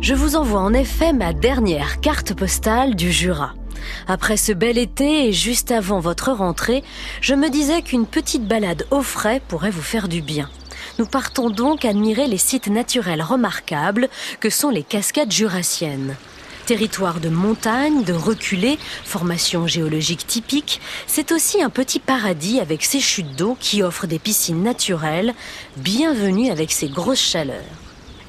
Je vous envoie en effet ma dernière carte postale du Jura. Après ce bel été et juste avant votre rentrée, je me disais qu'une petite balade au frais pourrait vous faire du bien. Nous partons donc admirer les sites naturels remarquables que sont les cascades jurassiennes. Territoire de montagne, de reculés, formation géologique typique, c'est aussi un petit paradis avec ses chutes d'eau qui offrent des piscines naturelles, bienvenue avec ses grosses chaleurs.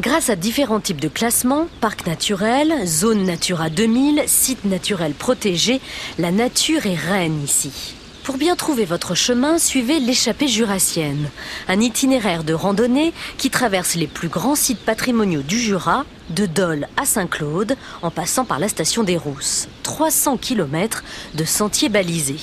Grâce à différents types de classements, parcs naturels, zones Natura 2000, sites naturels protégés, la nature est reine ici. Pour bien trouver votre chemin, suivez l'échappée jurassienne, un itinéraire de randonnée qui traverse les plus grands sites patrimoniaux du Jura, de Dole à Saint-Claude, en passant par la station des Rousses. 300 km de sentiers balisés.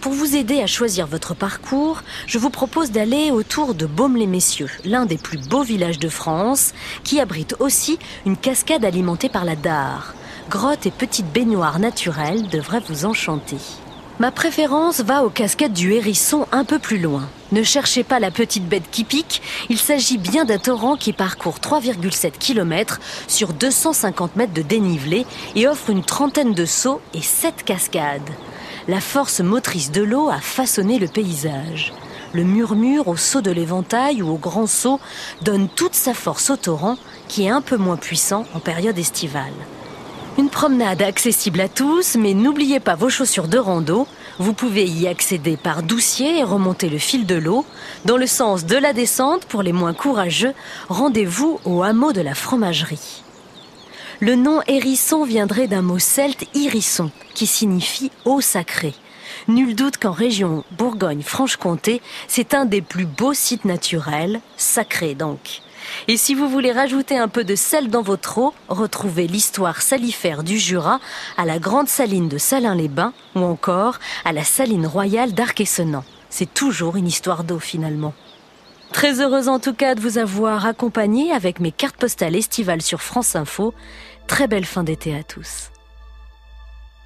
Pour vous aider à choisir votre parcours, je vous propose d'aller autour de Baume-les-Messieurs, l'un des plus beaux villages de France, qui abrite aussi une cascade alimentée par la Dare. Grottes et petites baignoires naturelles devraient vous enchanter. Ma préférence va aux cascades du Hérisson un peu plus loin. Ne cherchez pas la petite bête qui pique, il s'agit bien d'un torrent qui parcourt 3,7 km sur 250 mètres de dénivelé et offre une trentaine de sauts et 7 cascades la force motrice de l'eau a façonné le paysage. Le murmure au saut de l'éventail ou au grand saut donne toute sa force au torrent qui est un peu moins puissant en période estivale. Une promenade accessible à tous, mais n'oubliez pas vos chaussures de rando. Vous pouvez y accéder par doucier et remonter le fil de l'eau. Dans le sens de la descente, pour les moins courageux, rendez-vous au hameau de la fromagerie. Le nom hérisson viendrait d'un mot celte irisson, qui signifie eau sacrée. Nul doute qu'en région Bourgogne-Franche-Comté, c'est un des plus beaux sites naturels, sacrés donc. Et si vous voulez rajouter un peu de sel dans votre eau, retrouvez l'histoire salifère du Jura à la grande saline de Salins-les-Bains ou encore à la saline royale d'Arc-et-Senans. C'est toujours une histoire d'eau finalement. Très heureuse en tout cas de vous avoir accompagné avec mes cartes postales estivales sur France Info. Très belle fin d'été à tous.